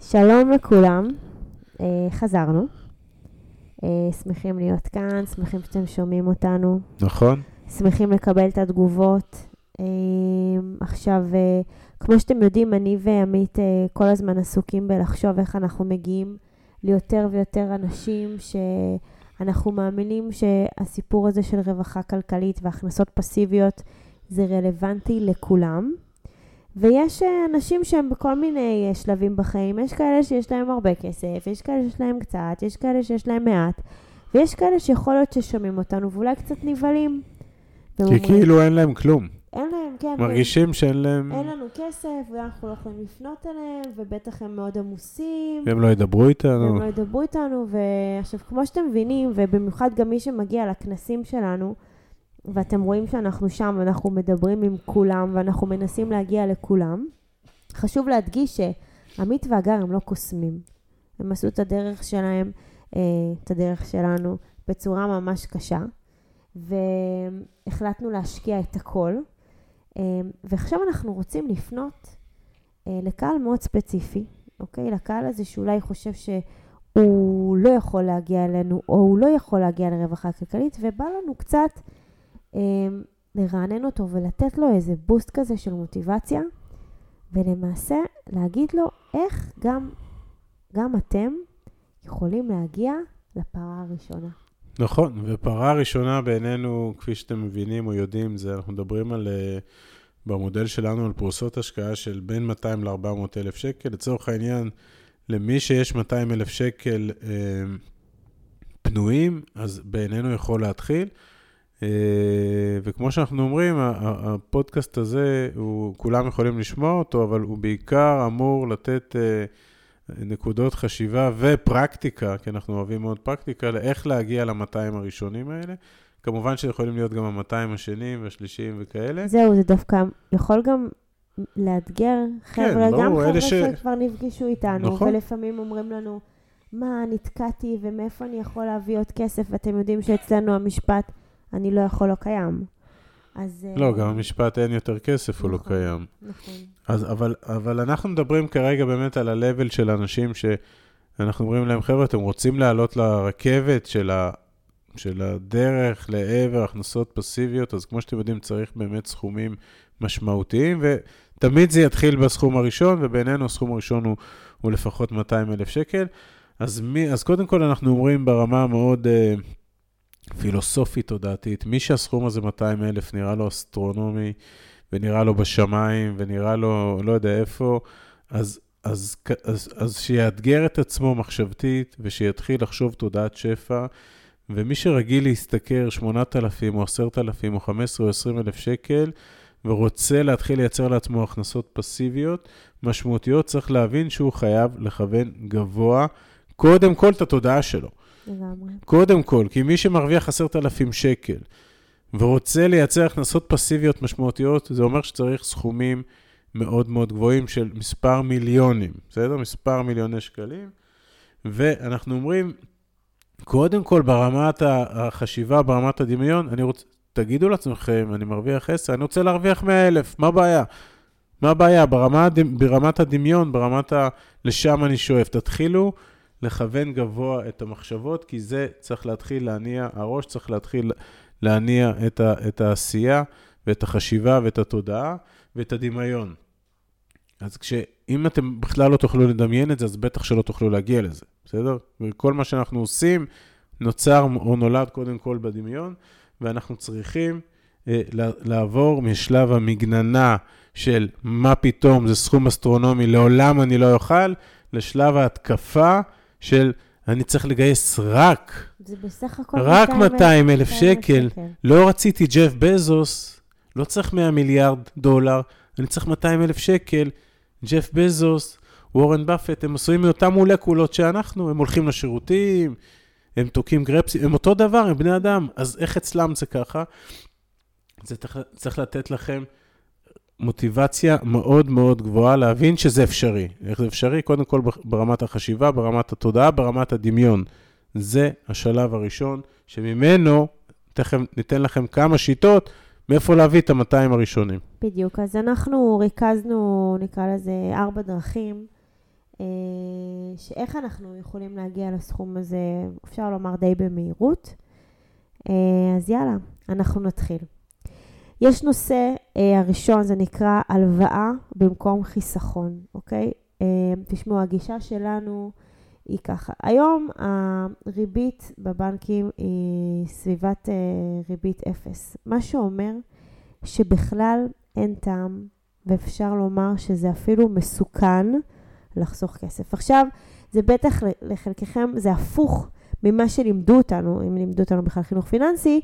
שלום לכולם, אה, חזרנו. אה, שמחים להיות כאן, שמחים שאתם שומעים אותנו, נכון. שמחים לקבל את התגובות. אה, עכשיו, אה, כמו שאתם יודעים, אני ועמית אה, כל הזמן עסוקים בלחשוב איך אנחנו מגיעים ליותר ויותר אנשים שאנחנו מאמינים שהסיפור הזה של רווחה כלכלית והכנסות פסיביות זה רלוונטי לכולם. ויש אה, אנשים שהם בכל מיני אה, שלבים בחיים, יש כאלה שיש להם הרבה כסף, יש כאלה שיש להם קצת, יש כאלה שיש להם מעט, ויש כאלה שיכול להיות ששומעים אותנו ואולי קצת נבהלים. כי כאילו אין להם כלום. אין להם, כן, מרגישים שאין להם... אין לנו כסף, ואנחנו לא יכולים לפנות אליהם, ובטח הם מאוד עמוסים. והם לא ידברו איתנו. והם לא ידברו איתנו, ועכשיו, כמו שאתם מבינים, ובמיוחד גם מי שמגיע לכנסים שלנו, ואתם רואים שאנחנו שם, ואנחנו מדברים עם כולם, ואנחנו מנסים להגיע לכולם, חשוב להדגיש שעמית והגר הם לא קוסמים. הם עשו את הדרך שלהם, אה, את הדרך שלנו, בצורה ממש קשה, והחלטנו להשקיע את הכל. אה, ועכשיו אנחנו רוצים לפנות אה, לקהל מאוד ספציפי, אוקיי? לקהל הזה שאולי חושב שהוא לא יכול להגיע אלינו, או הוא לא יכול להגיע לרווחה כלכלית, ובא לנו קצת לרענן אותו ולתת לו איזה בוסט כזה של מוטיבציה, ולמעשה להגיד לו איך גם, גם אתם יכולים להגיע לפרה הראשונה. נכון, ופרה ראשונה בעינינו, כפי שאתם מבינים או יודעים, זה אנחנו מדברים על, אה, במודל שלנו על פרוסות השקעה של בין 200 ל-400 אלף שקל. לצורך העניין, למי שיש 200 אלף שקל אה, פנויים, אז בעינינו יכול להתחיל. אה, וכמו שאנחנו אומרים, הפודקאסט הזה, הוא, כולם יכולים לשמוע אותו, אבל הוא בעיקר אמור לתת אה, נקודות חשיבה ופרקטיקה, כי אנחנו אוהבים מאוד פרקטיקה, לאיך להגיע ל-200 הראשונים האלה. כמובן שיכולים להיות גם ה-200 השניים והשלישיים וכאלה. זהו, זה דווקא יכול גם לאתגר חבר'ה, ברור, גם אלה חבר'ה ש- שכבר נפגשו איתנו, נכון. ולפעמים אומרים לנו, מה, נתקעתי ומאיפה אני יכול להביא עוד כסף, ואתם יודעים שאצלנו המשפט, אני לא יכול, לא קיים. אז... אה, לא, גם המשפט אין יותר כסף, הוא לא נכון. קיים. נכון. אז, אבל, אבל אנחנו מדברים כרגע באמת על ה-level של אנשים שאנחנו אומרים להם, חבר'ה, אתם רוצים לעלות לרכבת של, ה, של הדרך לעבר הכנסות פסיביות, אז כמו שאתם יודעים, צריך באמת סכומים משמעותיים, ותמיד זה יתחיל בסכום הראשון, ובינינו הסכום הראשון הוא, הוא לפחות 200 אלף שקל. אז, מי, אז קודם כל אנחנו אומרים ברמה המאוד אה, פילוסופית תודעתית, מי שהסכום הזה 200 אלף נראה לו אסטרונומי, ונראה לו בשמיים, ונראה לו לא יודע איפה, אז, אז, אז, אז שיאתגר את עצמו מחשבתית, ושיתחיל לחשוב תודעת שפע, ומי שרגיל להשתכר 8,000 או 10,000 או 15 או 20 אלף שקל, ורוצה להתחיל לייצר לעצמו הכנסות פסיביות משמעותיות, צריך להבין שהוא חייב לכוון גבוה, קודם כל את התודעה שלו. לגמרי. קודם כל, כי מי שמרוויח 10,000 שקל ורוצה לייצר הכנסות פסיביות משמעותיות, זה אומר שצריך סכומים מאוד מאוד גבוהים של מספר מיליונים, בסדר? מספר מיליוני שקלים. ואנחנו אומרים, קודם כל ברמת החשיבה, ברמת הדמיון, אני רוצה, תגידו לעצמכם, אני מרוויח 10, אני רוצה להרוויח 100,000, מה הבעיה? מה הבעיה? ברמה, ברמת הדמיון, ברמת ה... לשם אני שואף. תתחילו לכוון גבוה את המחשבות, כי זה צריך להתחיל להניע, הראש צריך להתחיל להניע את, ה, את העשייה ואת החשיבה ואת התודעה ואת הדמיון. אז כשאם אתם בכלל לא תוכלו לדמיין את זה, אז בטח שלא תוכלו להגיע לזה, בסדר? וכל מה שאנחנו עושים נוצר או נולד קודם כל בדמיון, ואנחנו צריכים אה, לעבור משלב המגננה של מה פתאום, זה סכום אסטרונומי, לעולם אני לא אוכל, לשלב ההתקפה של אני צריך לגייס רק, זה בסך הכל רק 200 אלף 200,000 שקל. לא רציתי ג'ף בזוס, לא צריך 100 מיליארד דולר, אני צריך 200 אלף שקל. ג'ף בזוס, וורן באפט, הם עשויים מאותן מולקולות שאנחנו, הם הולכים לשירותים, הם תוקעים גרפסים, הם אותו דבר, הם בני אדם, אז איך אצלם זה ככה? זה צריך, צריך לתת לכם מוטיבציה מאוד מאוד גבוהה להבין שזה אפשרי. איך זה אפשרי? קודם כל ברמת החשיבה, ברמת התודעה, ברמת הדמיון. זה השלב הראשון, שממנו תכף ניתן לכם כמה שיטות מאיפה להביא את ה-200 הראשונים. בדיוק, אז אנחנו ריכזנו, נקרא לזה, ארבע דרכים אה, שאיך אנחנו יכולים להגיע לסכום הזה, אפשר לומר די במהירות. אה, אז יאללה, אנחנו נתחיל. יש נושא הראשון, זה נקרא הלוואה במקום חיסכון, אוקיי? אה, תשמעו, הגישה שלנו היא ככה. היום הריבית בבנקים היא סביבת אה, ריבית אפס, מה שאומר שבכלל אין טעם, ואפשר לומר שזה אפילו מסוכן לחסוך כסף. עכשיו, זה בטח לחלקכם, זה הפוך ממה שלימדו אותנו, אם לימדו אותנו בכלל חינוך פיננסי,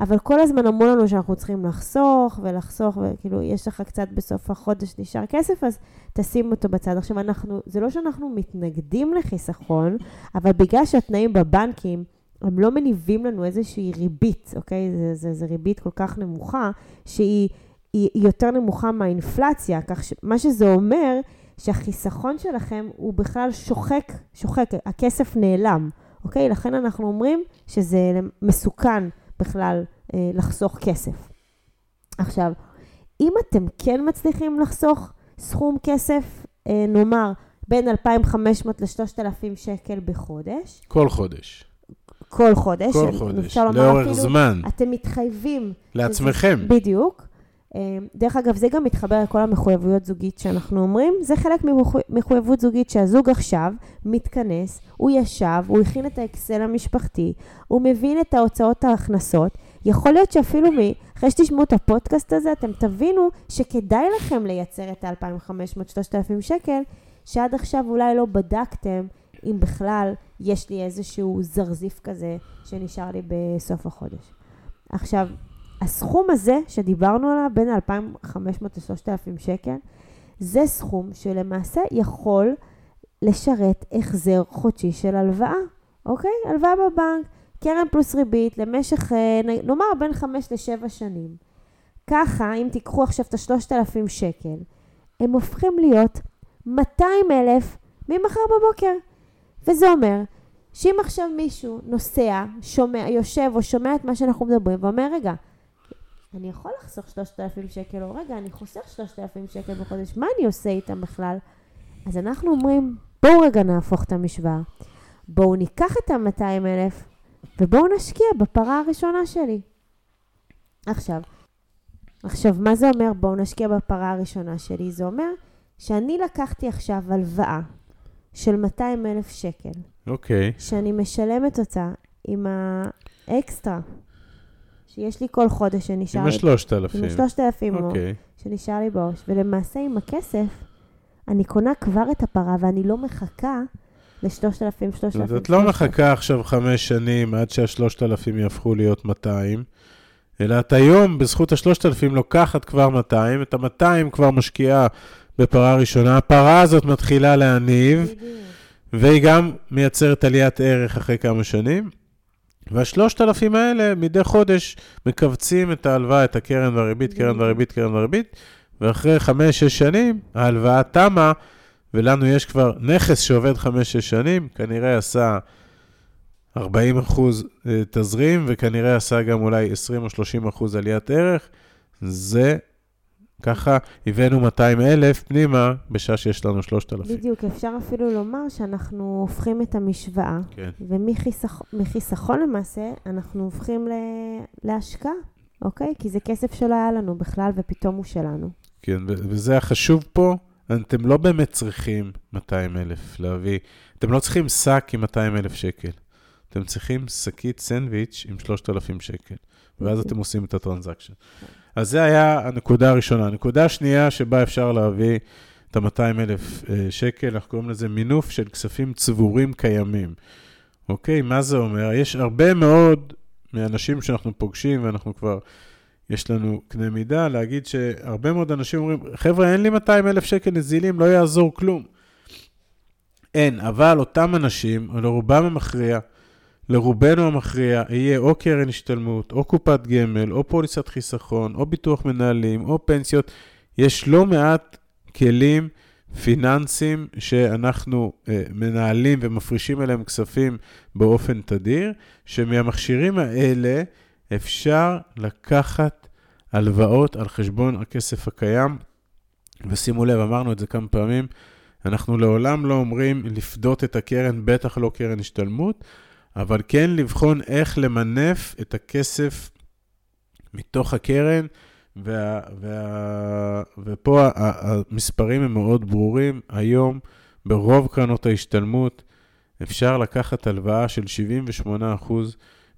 אבל כל הזמן אמרו לנו שאנחנו צריכים לחסוך ולחסוך, וכאילו, יש לך קצת בסוף החודש נשאר כסף, אז תשים אותו בצד. עכשיו, אנחנו, זה לא שאנחנו מתנגדים לחיסכון, אבל בגלל שהתנאים בבנקים, הם לא מניבים לנו איזושהי ריבית, אוקיי? זה, זה, זה ריבית כל כך נמוכה, שהיא היא, היא יותר נמוכה מהאינפלציה, כך שמה שזה אומר, שהחיסכון שלכם הוא בכלל שוחק, שוחק, הכסף נעלם, אוקיי? לכן אנחנו אומרים שזה מסוכן בכלל אה, לחסוך כסף. עכשיו, אם אתם כן מצליחים לחסוך סכום כסף, אה, נאמר, בין 2,500 ל-3,000 שקל בחודש. כל חודש. כל חודש. כל חודש, לאורך אפילו, זמן. אתם מתחייבים. לעצמכם. שזה, בדיוק. אה, דרך אגב, זה גם מתחבר לכל המחויבויות זוגית שאנחנו אומרים. זה חלק ממחויבות זוגית שהזוג עכשיו מתכנס, הוא ישב, הוא הכין את האקסל המשפחתי, הוא מבין את ההוצאות ההכנסות. יכול להיות שאפילו מ... אחרי שתשמעו את הפודקאסט הזה, אתם תבינו שכדאי לכם לייצר את ה-2,500-3,000 שקל, שעד עכשיו אולי לא בדקתם אם בכלל יש לי איזשהו זרזיף כזה שנשאר לי בסוף החודש. עכשיו, הסכום הזה שדיברנו עליו, בין 2,500 ל-3,000 שקל, זה סכום שלמעשה יכול לשרת החזר חודשי של הלוואה, אוקיי? הלוואה בבנק, קרן פלוס ריבית למשך, אה, נאמר, בין 5 ל-7 שנים. ככה, אם תיקחו עכשיו את ה-3,000 שקל, הם הופכים להיות 200,000 ממחר בבוקר. וזה אומר שאם עכשיו מישהו נוסע, שומע, יושב או שומע את מה שאנחנו מדברים ואומר, רגע, אני יכול לחסוך 3,000 שקל, או רגע, אני חוסך 3,000 שקל בחודש, מה אני עושה איתם בכלל? אז אנחנו אומרים, בואו רגע נהפוך את המשוואה. בואו ניקח את ה-200,000 ובואו נשקיע בפרה הראשונה שלי. עכשיו, עכשיו, מה זה אומר בואו נשקיע בפרה הראשונה שלי? זה אומר שאני לקחתי עכשיו הלוואה של 200,000 שקל. אוקיי. Okay. שאני משלמת אותה עם האקסטרה שיש לי כל חודש שנשאר לי. עם השלושת אלפים. עם השלושת אלפים, אוקיי. שנשאר לי בראש. ולמעשה עם הכסף, אני קונה כבר את הפרה ואני לא מחכה לשלושת אלפים, שלושת אלפים. את לא מחכה עכשיו חמש שנים עד שהשלושת אלפים יהפכו להיות 200, אלא את היום, בזכות השלושת אלפים, לוקחת כבר 200, את ה-200 כבר משקיעה בפרה ראשונה. הפרה הזאת מתחילה להניב, והיא גם מייצרת עליית ערך אחרי כמה שנים. והשלושת אלפים האלה מדי חודש מכווצים את ההלוואה, את הקרן והריבית, קרן והריבית, קרן והריבית, ואחרי חמש-שש שנים ההלוואה תמה, ולנו יש כבר נכס שעובד חמש-שש שנים, כנראה עשה 40 אחוז אה, תזרים, וכנראה עשה גם אולי 20 או 30 אחוז עליית ערך. זה ככה הבאנו 200 אלף פנימה, בשעה שיש לנו 3,000. בדיוק, אפשר אפילו לומר שאנחנו הופכים את המשוואה, כן. ומחיסכון למעשה, אנחנו הופכים ל... להשקעה, אוקיי? כי זה כסף שלא היה לנו בכלל, ופתאום הוא שלנו. כן, וזה החשוב פה, אתם לא באמת צריכים 200 אלף להביא, אתם לא צריכים שק עם 200 אלף שקל. אתם צריכים שקית סנדוויץ' עם 3,000 שקל, ואז אתם עושים את הטרנזקשן. אז זה היה הנקודה הראשונה. הנקודה השנייה שבה אפשר להביא את ה-200 אלף אה, שקל, אנחנו קוראים לזה מינוף של כספים צבורים קיימים. אוקיי, מה זה אומר? יש הרבה מאוד מאנשים שאנחנו פוגשים, ואנחנו כבר, יש לנו קנה מידה, להגיד שהרבה מאוד אנשים אומרים, חבר'ה, אין לי 200 אלף שקל נזילים, לא יעזור כלום. אין, אבל אותם אנשים, לרובם המכריע, לרובנו המכריע יהיה או קרן השתלמות, או קופת גמל, או פוליסת חיסכון, או ביטוח מנהלים, או פנסיות. יש לא מעט כלים פיננסיים שאנחנו אה, מנהלים ומפרישים אליהם כספים באופן תדיר, שמהמכשירים האלה אפשר לקחת הלוואות על חשבון הכסף הקיים. ושימו לב, אמרנו את זה כמה פעמים, אנחנו לעולם לא אומרים לפדות את הקרן, בטח לא קרן השתלמות, אבל כן לבחון איך למנף את הכסף מתוך הקרן, וה, וה, ופה המספרים הם מאוד ברורים. היום, ברוב קרנות ההשתלמות, אפשר לקחת הלוואה של 78%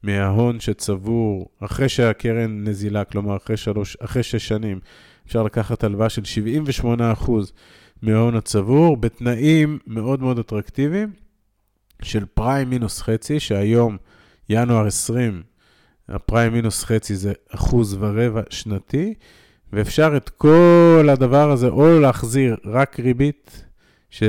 מההון שצבור אחרי שהקרן נזילה, כלומר אחרי, שלוש, אחרי שש שנים, אפשר לקחת הלוואה של 78% מההון הצבור, בתנאים מאוד מאוד אטרקטיביים של פריים מינוס חצי, שהיום, ינואר 20, הפריים מינוס חצי זה אחוז ורבע שנתי, ואפשר את כל הדבר הזה או להחזיר רק ריבית, ש,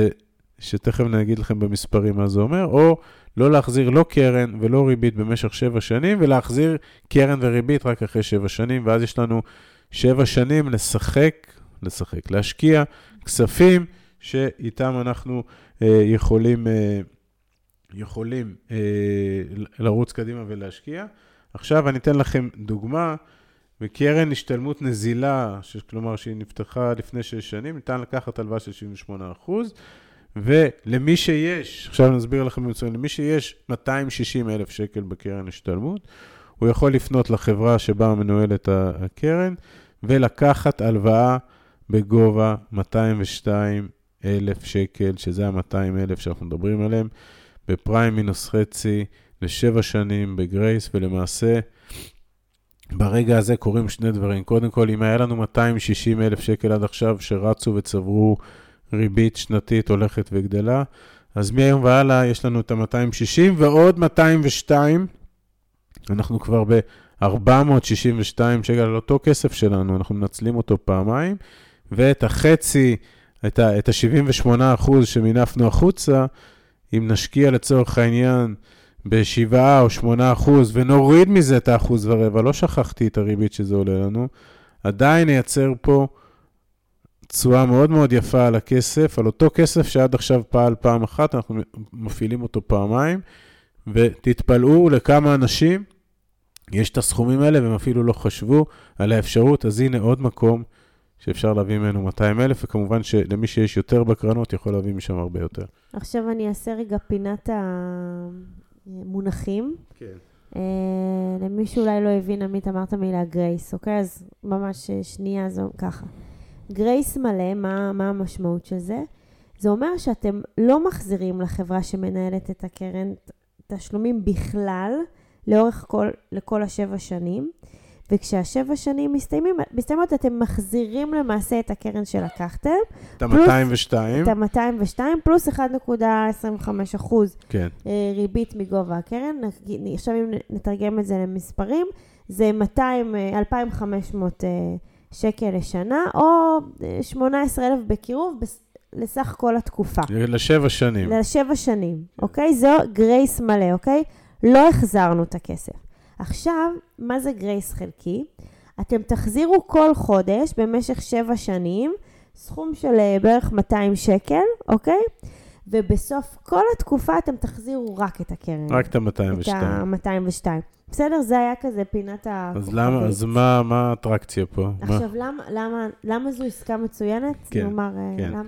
שתכף אני אגיד לכם במספרים מה זה אומר, או לא להחזיר לא קרן ולא ריבית במשך שבע שנים, ולהחזיר קרן וריבית רק אחרי שבע שנים, ואז יש לנו שבע שנים לשחק, לשחק, להשקיע כספים שאיתם אנחנו אה, יכולים, אה, יכולים אה, לרוץ קדימה ולהשקיע. עכשיו אני אתן לכם דוגמה. בקרן השתלמות נזילה, כלומר שהיא נפתחה לפני שש שנים, ניתן לקחת הלוואה של 78 ולמי שיש, עכשיו אני אסביר לכם במצוין, למי שיש 260 אלף שקל בקרן השתלמות, הוא יכול לפנות לחברה שבה מנוהלת הקרן ולקחת הלוואה בגובה 202 אלף שקל, שזה ה-200 אלף שאנחנו מדברים עליהם, בפריים מינוס חצי לשבע שנים בגרייס, ולמעשה ברגע הזה קורים שני דברים. קודם כל, אם היה לנו 260 אלף שקל עד עכשיו שרצו וצברו ריבית שנתית הולכת וגדלה, אז מהיום והלאה יש לנו את ה-260 ועוד 202, אנחנו כבר ב-462 שקל על אותו כסף שלנו, אנחנו מנצלים אותו פעמיים, ואת החצי, את ה-78% שמינפנו החוצה, אם נשקיע לצורך העניין ב-7 או 8 אחוז, ונוריד מזה את האחוז ורבע, לא שכחתי את הריבית שזה עולה לנו, עדיין נייצר פה תשואה מאוד מאוד יפה על הכסף, על אותו כסף שעד עכשיו פעל פעם אחת, אנחנו מפעילים אותו פעמיים, ותתפלאו לכמה אנשים יש את הסכומים האלה, והם אפילו לא חשבו על האפשרות, אז הנה עוד מקום שאפשר להביא ממנו 200 אלף, וכמובן שלמי שיש יותר בקרנות, יכול להביא משם הרבה יותר. עכשיו אני אעשה רגע פינת המונחים. כן. Uh, למי שאולי לא הבין, עמית, אמרת מילה גרייס, אוקיי? אז ממש שנייה זו ככה. גרייס מלא, מה, מה המשמעות של זה? זה אומר שאתם לא מחזירים לחברה שמנהלת את הקרן תשלומים בכלל, לאורך כל, לכל השבע שנים. וכשהשבע שנים מסתיימים, מסתיימות, אתם מחזירים למעשה את הקרן שלקחתם. את ה-202. את ה-202, פלוס 1.25 אחוז כן. אה, ריבית מגובה הקרן. עכשיו אם נתרגם את זה למספרים, זה 200, 2,500 אה, אה, שקל לשנה, או 18,000 בקירוב לסך כל התקופה. לשבע שנים. לשבע שנים, אוקיי? זו גרייס מלא, אוקיי? לא החזרנו את הכסף. עכשיו, מה זה גרייס חלקי? אתם תחזירו כל חודש במשך שבע שנים סכום של אה, בערך 200 שקל, אוקיי? ובסוף כל התקופה אתם תחזירו רק את הקרן. רק את ה-202. את ה-202. בסדר? זה היה כזה פינת ה... אז למה, אז מה, מה האטרקציה פה? עכשיו, מה? למה, למה, למה זו עסקה מצוינת? כן, נאמר, אה, כן. למה,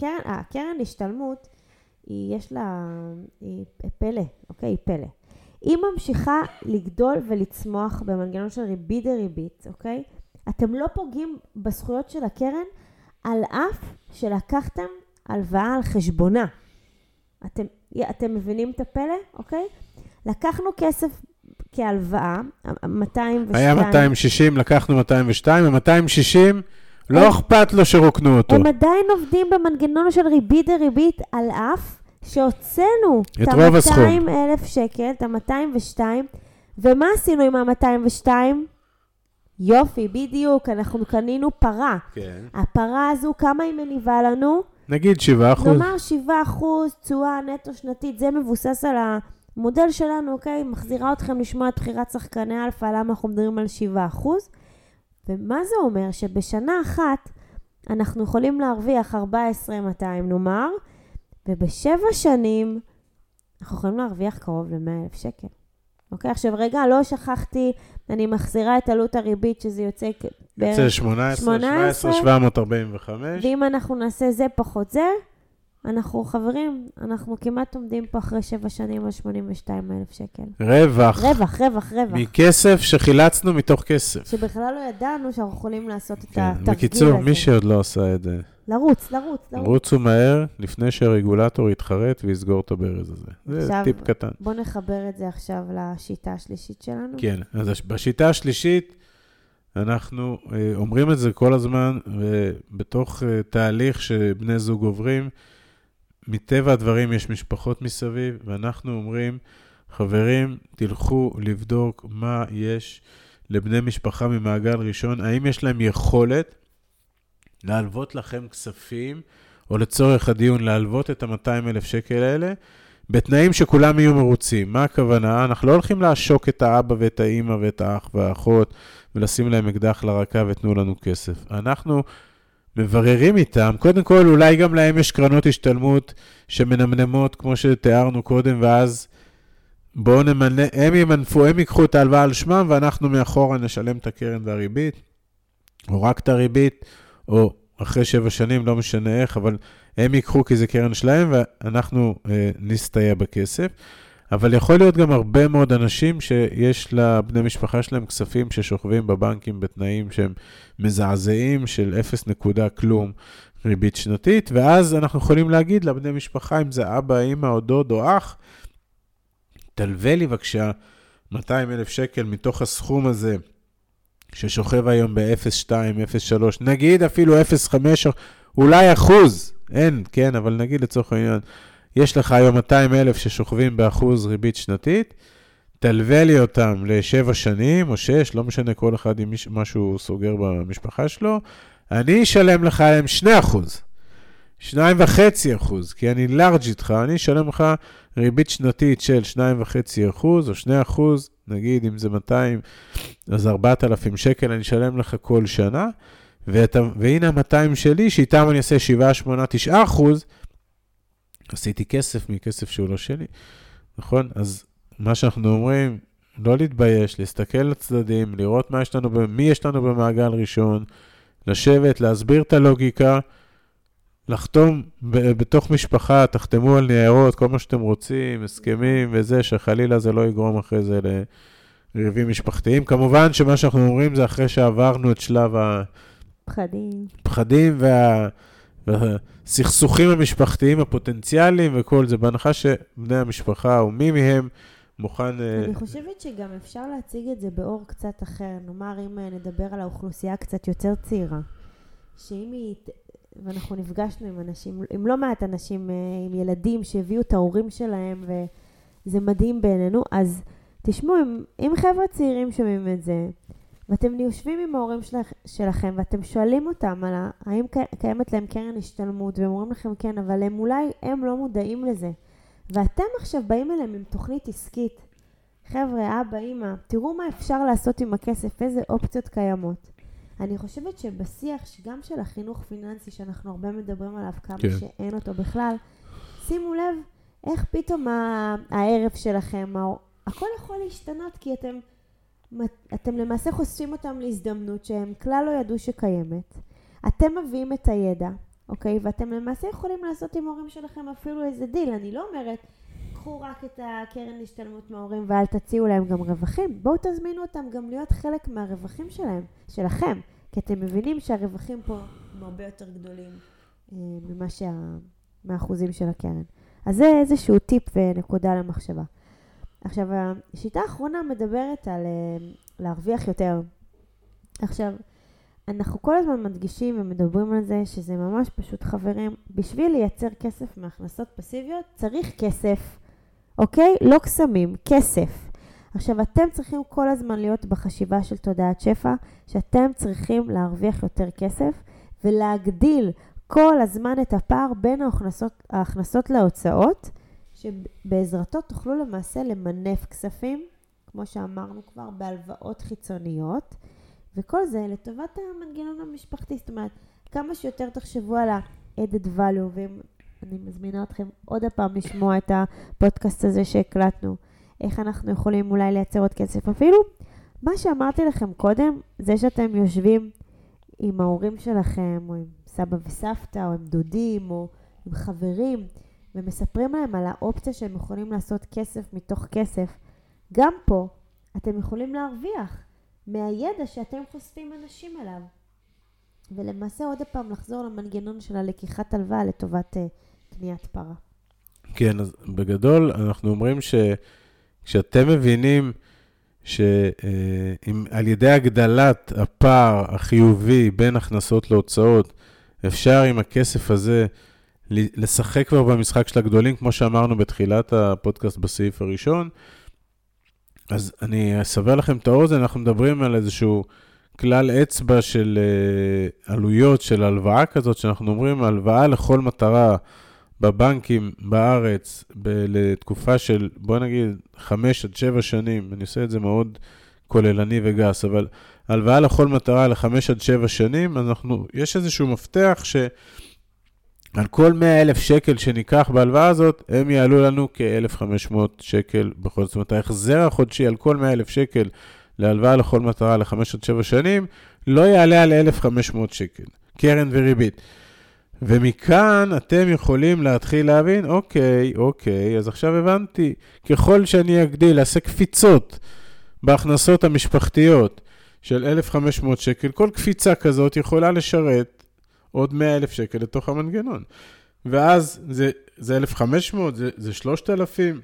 קרן, הקרן השתלמות, היא, יש לה, היא פלא, אוקיי? היא פלא. היא ממשיכה לגדול ולצמוח במנגנון של ריבית דריבית, אוקיי? אתם לא פוגעים בזכויות של הקרן על אף שלקחתם הלוואה על חשבונה. אתם, אתם מבינים את הפלא, אוקיי? לקחנו כסף כהלוואה, 202. היה 260, לקחנו 202, ה-260, לא אכפת לו שרוקנו אותו. הם עדיין עובדים במנגנון של ריבית דריבית על אף שהוצאנו את רוב הסכום. את ה-200 אלף שקל, את ה-202, ומה עשינו עם ה-202? יופי, בדיוק, אנחנו קנינו פרה. כן. הפרה הזו, כמה היא מניבה לנו? נגיד 7 אחוז. נאמר 7 אחוז, תשואה נטו שנתית, זה מבוסס על המודל שלנו, אוקיי? מחזירה אתכם לשמוע את בחירת שחקני אלפא, למה אנחנו מדברים על 7 אחוז. ומה זה אומר? שבשנה אחת אנחנו יכולים להרוויח 14,200 נאמר, ובשבע שנים אנחנו יכולים להרוויח קרוב ל-100,000 שקל. אוקיי, עכשיו רגע, לא שכחתי, אני מחזירה את עלות הריבית, שזה יוצא בערך... יוצא 18, 18, 17, 745. ואם אנחנו נעשה זה פחות זה, אנחנו חברים, אנחנו כמעט עומדים פה אחרי שבע שנים על 82 אלף שקל. רווח. רווח, רווח, רווח. מכסף שחילצנו מתוך כסף. שבכלל לא ידענו שאנחנו יכולים לעשות את כן. התרגיל הזה. בקיצור, מי שעוד לא עשה את זה, לרוץ, לרוץ, לרוץ. רוצו מהר לפני שהרגולטור יתחרט ויסגור את הברז הזה. זה עכשיו- טיפ קטן. בואו נחבר את זה עכשיו לשיטה השלישית שלנו. כן, אז בשיטה השלישית, אנחנו אה, אומרים את זה כל הזמן, ובתוך אה, תהליך שבני זוג עוברים, מטבע הדברים יש משפחות מסביב, ואנחנו אומרים, חברים, תלכו לבדוק מה יש לבני משפחה ממעגל ראשון, האם יש להם יכולת להלוות לכם כספים, או לצורך הדיון, להלוות את ה-200 אלף שקל האלה, בתנאים שכולם יהיו מרוצים. מה הכוונה? אנחנו לא הולכים לעשוק את האבא ואת האימא ואת האח והאחות ולשים להם אקדח לרקה ותנו לנו כסף. אנחנו מבררים איתם, קודם כל, אולי גם להם יש קרנות השתלמות שמנמנמות, כמו שתיארנו קודם, ואז בואו נמנה, הם ימנפו, הם ייקחו את ההלוואה על שמם, ואנחנו מאחורה נשלם את הקרן והריבית, או רק את הריבית, או אחרי שבע שנים, לא משנה איך, אבל הם ייקחו כי זה קרן שלהם, ואנחנו אה, נסתייע בכסף. אבל יכול להיות גם הרבה מאוד אנשים שיש לבני משפחה שלהם כספים ששוכבים בבנקים בתנאים שהם מזעזעים של 0 נקודה כלום ריבית שנתית, ואז אנחנו יכולים להגיד לבני משפחה, אם זה אבא, אימא או דוד או אח, תלווה לי בבקשה 200 אלף שקל מתוך הסכום הזה ששוכב היום ב-0.2, 0.3, נגיד אפילו 0.5, אולי אחוז, אין, כן, אבל נגיד לצורך העניין, יש לך היום 200 אלף ששוכבים באחוז ריבית שנתית, תלווה לי אותם לשבע שנים או שש, לא משנה כל אחד עם מה שהוא סוגר במשפחה שלו, אני אשלם לך עליהם 2 אחוז, 2.5 אחוז, כי אני לארג' איתך, אני אשלם לך ריבית שנתית של 2.5 אחוז או 2 אחוז, נגיד אם זה 200, אז 4,000 שקל אני אשלם לך כל שנה, ואת, והנה ה-200 שלי, שאיתם אני אעשה 7, 8, 9 אחוז, עשיתי כסף מכסף שהוא לא שלי, נכון? אז מה שאנחנו אומרים, לא להתבייש, להסתכל לצדדים, לראות מה יש לנו, מי יש לנו במעגל ראשון, לשבת, להסביר את הלוגיקה, לחתום ב- בתוך משפחה, תחתמו על ניירות, כל מה שאתם רוצים, הסכמים וזה, שחלילה זה לא יגרום אחרי זה לריבים משפחתיים. כמובן שמה שאנחנו אומרים זה אחרי שעברנו את שלב פחדים. הפחדים וה... והסכסוכים המשפחתיים הפוטנציאליים וכל זה, בהנחה שבני המשפחה או מי מהם מוכן... אה, אני חושבת שגם אפשר להציג את זה באור קצת אחר. נאמר, אם אה, נדבר על האוכלוסייה קצת יותר צעירה, שאם היא... ואנחנו נפגשנו עם אנשים, עם לא מעט אנשים, אה, עם ילדים שהביאו את ההורים שלהם, וזה מדהים בעינינו, אז תשמעו, אם, אם חבר'ה צעירים שומעים את זה, ואתם יושבים עם ההורים שלכ, שלכם, ואתם שואלים אותם על האם קי- קיימת להם קרן השתלמות, והם אומרים לכם כן, אבל הם אולי, הם לא מודעים לזה. ואתם עכשיו באים אליהם עם תוכנית עסקית. חבר'ה, אבא, אימא, תראו מה אפשר לעשות עם הכסף, איזה אופציות קיימות. אני חושבת שבשיח גם של החינוך פיננסי, שאנחנו הרבה מדברים עליו, כמה כן. שאין אותו בכלל, שימו לב איך פתאום הערב שלכם, הכל יכול להשתנות, כי אתם, אתם למעשה חושפים אותם להזדמנות שהם כלל לא ידעו שקיימת. אתם מביאים את הידע, אוקיי? ואתם למעשה יכולים לעשות עם ההורים שלכם אפילו איזה דיל. אני לא אומרת, קחו רק את הקרן להשתלמות מההורים ואל תציעו להם גם רווחים. בואו תזמינו אותם גם להיות חלק מהרווחים שלהם, שלכם, כי אתם מבינים שהרווחים פה הם הרבה יותר גדולים אה, ממה שה... מהאחוזים של הקרן. אז זה איזשהו טיפ ונקודה למחשבה. עכשיו, השיטה האחרונה מדברת על אה, להרוויח יותר. עכשיו, אנחנו כל הזמן מדגישים ומדברים על זה שזה ממש פשוט חברים. בשביל לייצר כסף מהכנסות פסיביות צריך כסף, אוקיי? לא קסמים, כסף. עכשיו, אתם צריכים כל הזמן להיות בחשיבה של תודעת שפע, שאתם צריכים להרוויח יותר כסף ולהגדיל כל הזמן את הפער בין ההכנסות, ההכנסות להוצאות, שבעזרתו תוכלו למעשה למנף כספים, כמו שאמרנו כבר, בהלוואות חיצוניות. וכל זה לטובת המנגנון המשפחתי, זאת אומרת, כמה שיותר תחשבו על ה-added value, ואני מזמינה אתכם עוד הפעם לשמוע את הפודקאסט הזה שהקלטנו, איך אנחנו יכולים אולי לייצר עוד כסף. אפילו מה שאמרתי לכם קודם, זה שאתם יושבים עם ההורים שלכם, או עם סבא וסבתא, או עם דודים, או עם חברים, ומספרים להם על האופציה שהם יכולים לעשות כסף מתוך כסף, גם פה אתם יכולים להרוויח מהידע שאתם חושפים אנשים אליו. ולמעשה עוד פעם לחזור למנגנון של הלקיחת הלוואה לטובת uh, קניית פרה. כן, אז בגדול אנחנו אומרים שכשאתם מבינים שעל ידי הגדלת הפער החיובי בין הכנסות להוצאות, אפשר עם הכסף הזה לשחק כבר במשחק של הגדולים, כמו שאמרנו בתחילת הפודקאסט בסעיף הראשון. אז אני אסבר לכם את האוזן, אנחנו מדברים על איזשהו כלל אצבע של uh, עלויות של הלוואה כזאת, שאנחנו אומרים, הלוואה לכל מטרה בבנקים בארץ ב- לתקופה של, בוא נגיד, חמש עד שבע שנים, אני עושה את זה מאוד כוללני וגס, אבל הלוואה לכל מטרה לחמש עד שבע שנים, אנחנו, יש איזשהו מפתח ש... על כל 100 אלף שקל שניקח בהלוואה הזאת, הם יעלו לנו כ-1,500 שקל בכל זאת. זאת אומרת, ההחזר החודשי על כל 100 אלף שקל להלוואה לכל מטרה ל-5 עד 7 שנים, לא יעלה על 1,500 שקל, קרן וריבית. ומכאן אתם יכולים להתחיל להבין, אוקיי, אוקיי, אז עכשיו הבנתי, ככל שאני אגדיל, אעשה קפיצות בהכנסות המשפחתיות של 1,500 שקל, כל קפיצה כזאת יכולה לשרת עוד 100 אלף שקל לתוך המנגנון. ואז זה, זה 1,500, זה, זה 3,000.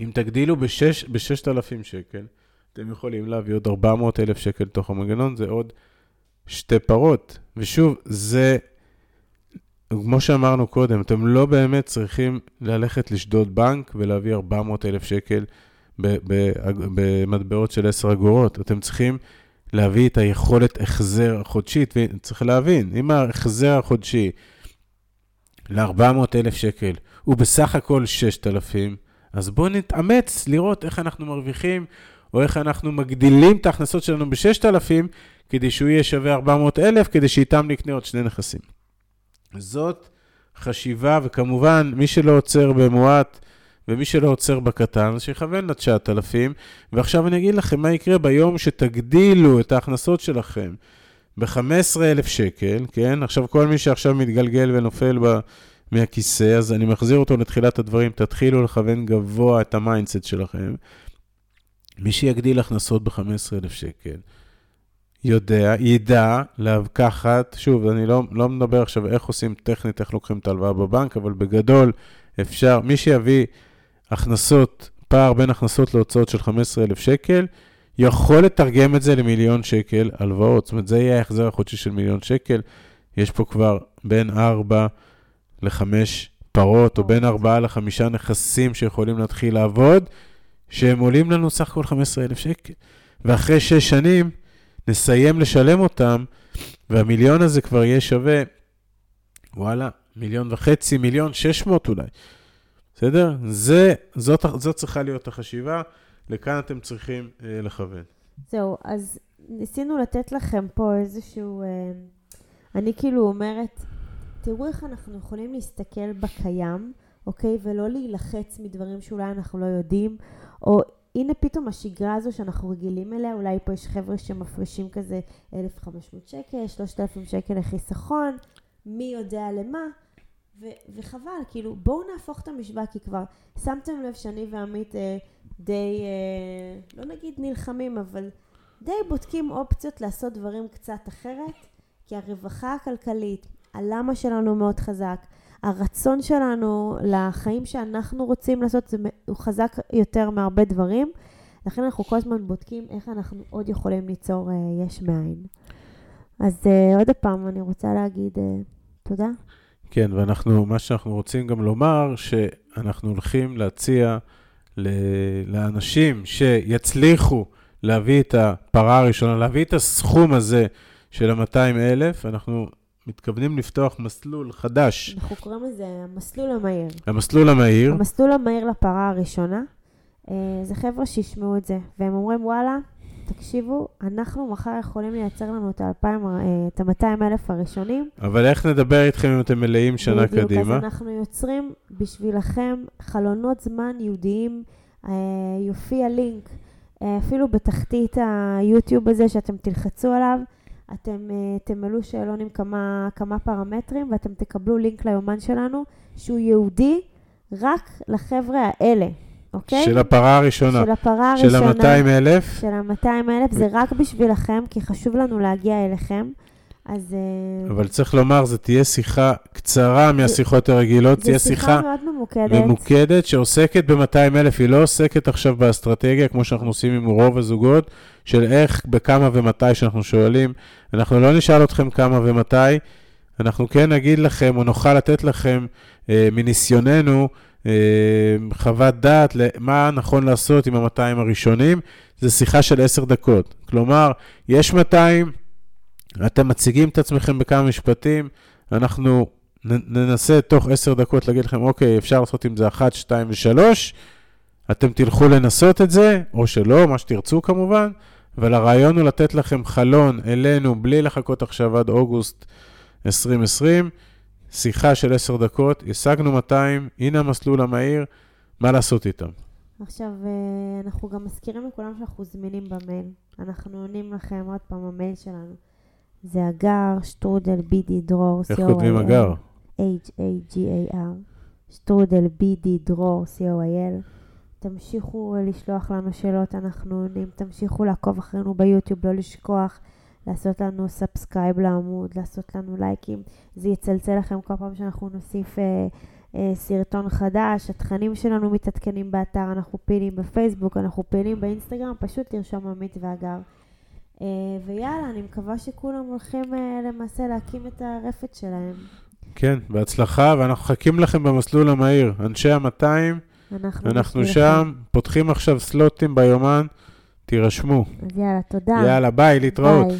אם תגדילו ב-6,000 שקל, אתם יכולים להביא עוד 400 אלף שקל לתוך המנגנון, זה עוד שתי פרות. ושוב, זה, כמו שאמרנו קודם, אתם לא באמת צריכים ללכת לשדוד בנק ולהביא 400 אלף שקל במטבעות של 10 אגורות. אתם צריכים להביא את היכולת החזר החודשית, וצריך להבין, אם ההחזר החודשי ל-400,000 שקל הוא בסך הכל 6,000, אז בואו נתאמץ לראות איך אנחנו מרוויחים, או איך אנחנו מגדילים את ההכנסות שלנו ב-6,000, כדי שהוא יהיה שווה 400,000, כדי שאיתם נקנה עוד שני נכסים. זאת חשיבה, וכמובן, מי שלא עוצר במועט, ומי שלא עוצר בקטן, אז שיכוון ל-9,000. ועכשיו אני אגיד לכם מה יקרה ביום שתגדילו את ההכנסות שלכם ב-15,000 שקל, כן? עכשיו, כל מי שעכשיו מתגלגל ונופל ב... מהכיסא, אז אני מחזיר אותו לתחילת הדברים, תתחילו לכוון גבוה את ה mindset שלכם. מי שיגדיל הכנסות ב-15,000 שקל, יודע, ידע לקחת, שוב, אני לא, לא מדבר עכשיו איך עושים טכנית, איך לוקחים את ההלוואה בבנק, אבל בגדול אפשר, מי שיביא הכנסות, פער בין הכנסות להוצאות של 15,000 שקל, יכול לתרגם את זה למיליון שקל הלוואות. זאת אומרת, זה יהיה ההחזר החודשי של מיליון שקל. יש פה כבר בין 4 ל-5 פרות, או בין 4 ל-5 נכסים שיכולים להתחיל לעבוד, שהם עולים לנו סך הכל 15,000 שקל. ואחרי 6 שנים נסיים לשלם אותם, והמיליון הזה כבר יהיה שווה, וואלה, מיליון וחצי, מיליון, 600 אולי. בסדר? זה, זאת, זאת צריכה להיות החשיבה, לכאן אתם צריכים אה, לכוון. זהו, אז ניסינו לתת לכם פה איזשהו... אה, אני כאילו אומרת, תראו איך אנחנו יכולים להסתכל בקיים, אוקיי? ולא להילחץ מדברים שאולי אנחנו לא יודעים, או הנה פתאום השגרה הזו שאנחנו רגילים אליה, אולי פה יש חבר'ה שמפרישים כזה 1,500 שקל, 3,000 שקל לחיסכון, מי יודע למה. ו- וחבל, כאילו, בואו נהפוך את המשוואה, כי כבר שמתם לב שאני ועמית אה, די, אה, לא נגיד נלחמים, אבל די בודקים אופציות לעשות דברים קצת אחרת, כי הרווחה הכלכלית, הלמה שלנו מאוד חזק, הרצון שלנו לחיים שאנחנו רוצים לעשות, זה, הוא חזק יותר מהרבה דברים. לכן אנחנו כל הזמן בודקים איך אנחנו עוד יכולים ליצור אה, יש מאין. אז אה, עוד פעם, אני רוצה להגיד אה, תודה. כן, ואנחנו, מה שאנחנו רוצים גם לומר, שאנחנו הולכים להציע לאנשים שיצליחו להביא את הפרה הראשונה, להביא את הסכום הזה של ה-200,000, אנחנו מתכוונים לפתוח מסלול חדש. אנחנו קוראים לזה המסלול המהיר. המסלול המהיר. המסלול המהיר לפרה הראשונה. אה, זה חבר'ה שישמעו את זה, והם אומרים, וואלה, תקשיבו, אנחנו מחר יכולים לייצר לנו את ה-200 אה, אלף הראשונים. אבל איך נדבר איתכם אם אתם מלאים שנה בדיוק, קדימה? בדיוק, אז אנחנו יוצרים בשבילכם חלונות זמן ייעודיים, אה, יופיע לינק, אפילו בתחתית היוטיוב הזה שאתם תלחצו עליו, אתם אה, תמלאו שאלון עם כמה, כמה פרמטרים, ואתם תקבלו לינק ליומן שלנו, שהוא ייעודי רק לחבר'ה האלה, אוקיי? של הפרה הראשונה. של הפרה של הראשונה. ה-200 אלף. של ה-200 אלף, זה רק בשבילכם, כי חשוב לנו להגיע אליכם. אז אה, אבל צריך לומר, זו תהיה שיחה קצרה מהשיחות הרגילות, תהיה זו שיחה שיחה מאוד ממוקדת. ממוקדת שעוסקת ב-200 אלף, היא לא עוסקת עכשיו באסטרטגיה, כמו שאנחנו עושים עם רוב הזוגות, של איך, בכמה ומתי שאנחנו שואלים. אנחנו לא נשאל אתכם כמה ומתי, אנחנו כן נגיד לכם, או נוכל לתת לכם אה, מניסיוננו, אה, חוות דעת למה נכון לעשות עם ה-200 הראשונים. זו שיחה של 10 דקות. כלומר, יש 200, אתם מציגים את עצמכם בכמה משפטים, אנחנו ננסה תוך 10 דקות להגיד לכם, אוקיי, אפשר לעשות עם זה 1, 2 ו-3, אתם תלכו לנסות את זה, או שלא, מה שתרצו כמובן, אבל הרעיון הוא לתת לכם חלון אלינו, בלי לחכות עכשיו עד אוגוסט 2020, שיחה של 10 דקות, השגנו 200, הנה המסלול המהיר, מה לעשות איתם. עכשיו, אה, אנחנו גם מזכירים לכולם שאנחנו זמינים במייל. אנחנו עונים לכם עוד פעם, המייל שלנו. זה הגר, שטרודל, בידי, דרור, איך כותבים אגר? H-A-G-A-R, שטרודל, בידי, דרור, C-O-I-L. תמשיכו לשלוח לנו שאלות, אנחנו עונים. תמשיכו לעקוב אחרינו ביוטיוב, לא לשכוח לעשות לנו subscribe לעמוד, לעשות לנו לייקים. זה יצלצל לכם כל פעם שאנחנו נוסיף אה, אה, סרטון חדש. התכנים שלנו מתעדכנים באתר, אנחנו פעילים בפייסבוק, אנחנו פעילים באינסטגרם, פשוט תרשום עמית והגר. אה, ויאללה, אני מקווה שכולם הולכים אה, למעשה להקים את הרפת שלהם. כן, בהצלחה, ואנחנו מחכים לכם במסלול המהיר. אנשי ה-200, אנחנו, אנחנו. שם, פותחים עכשיו סלוטים ביומן, תירשמו. אז יאללה, תודה. יאללה, ביי, להתראות. ביי.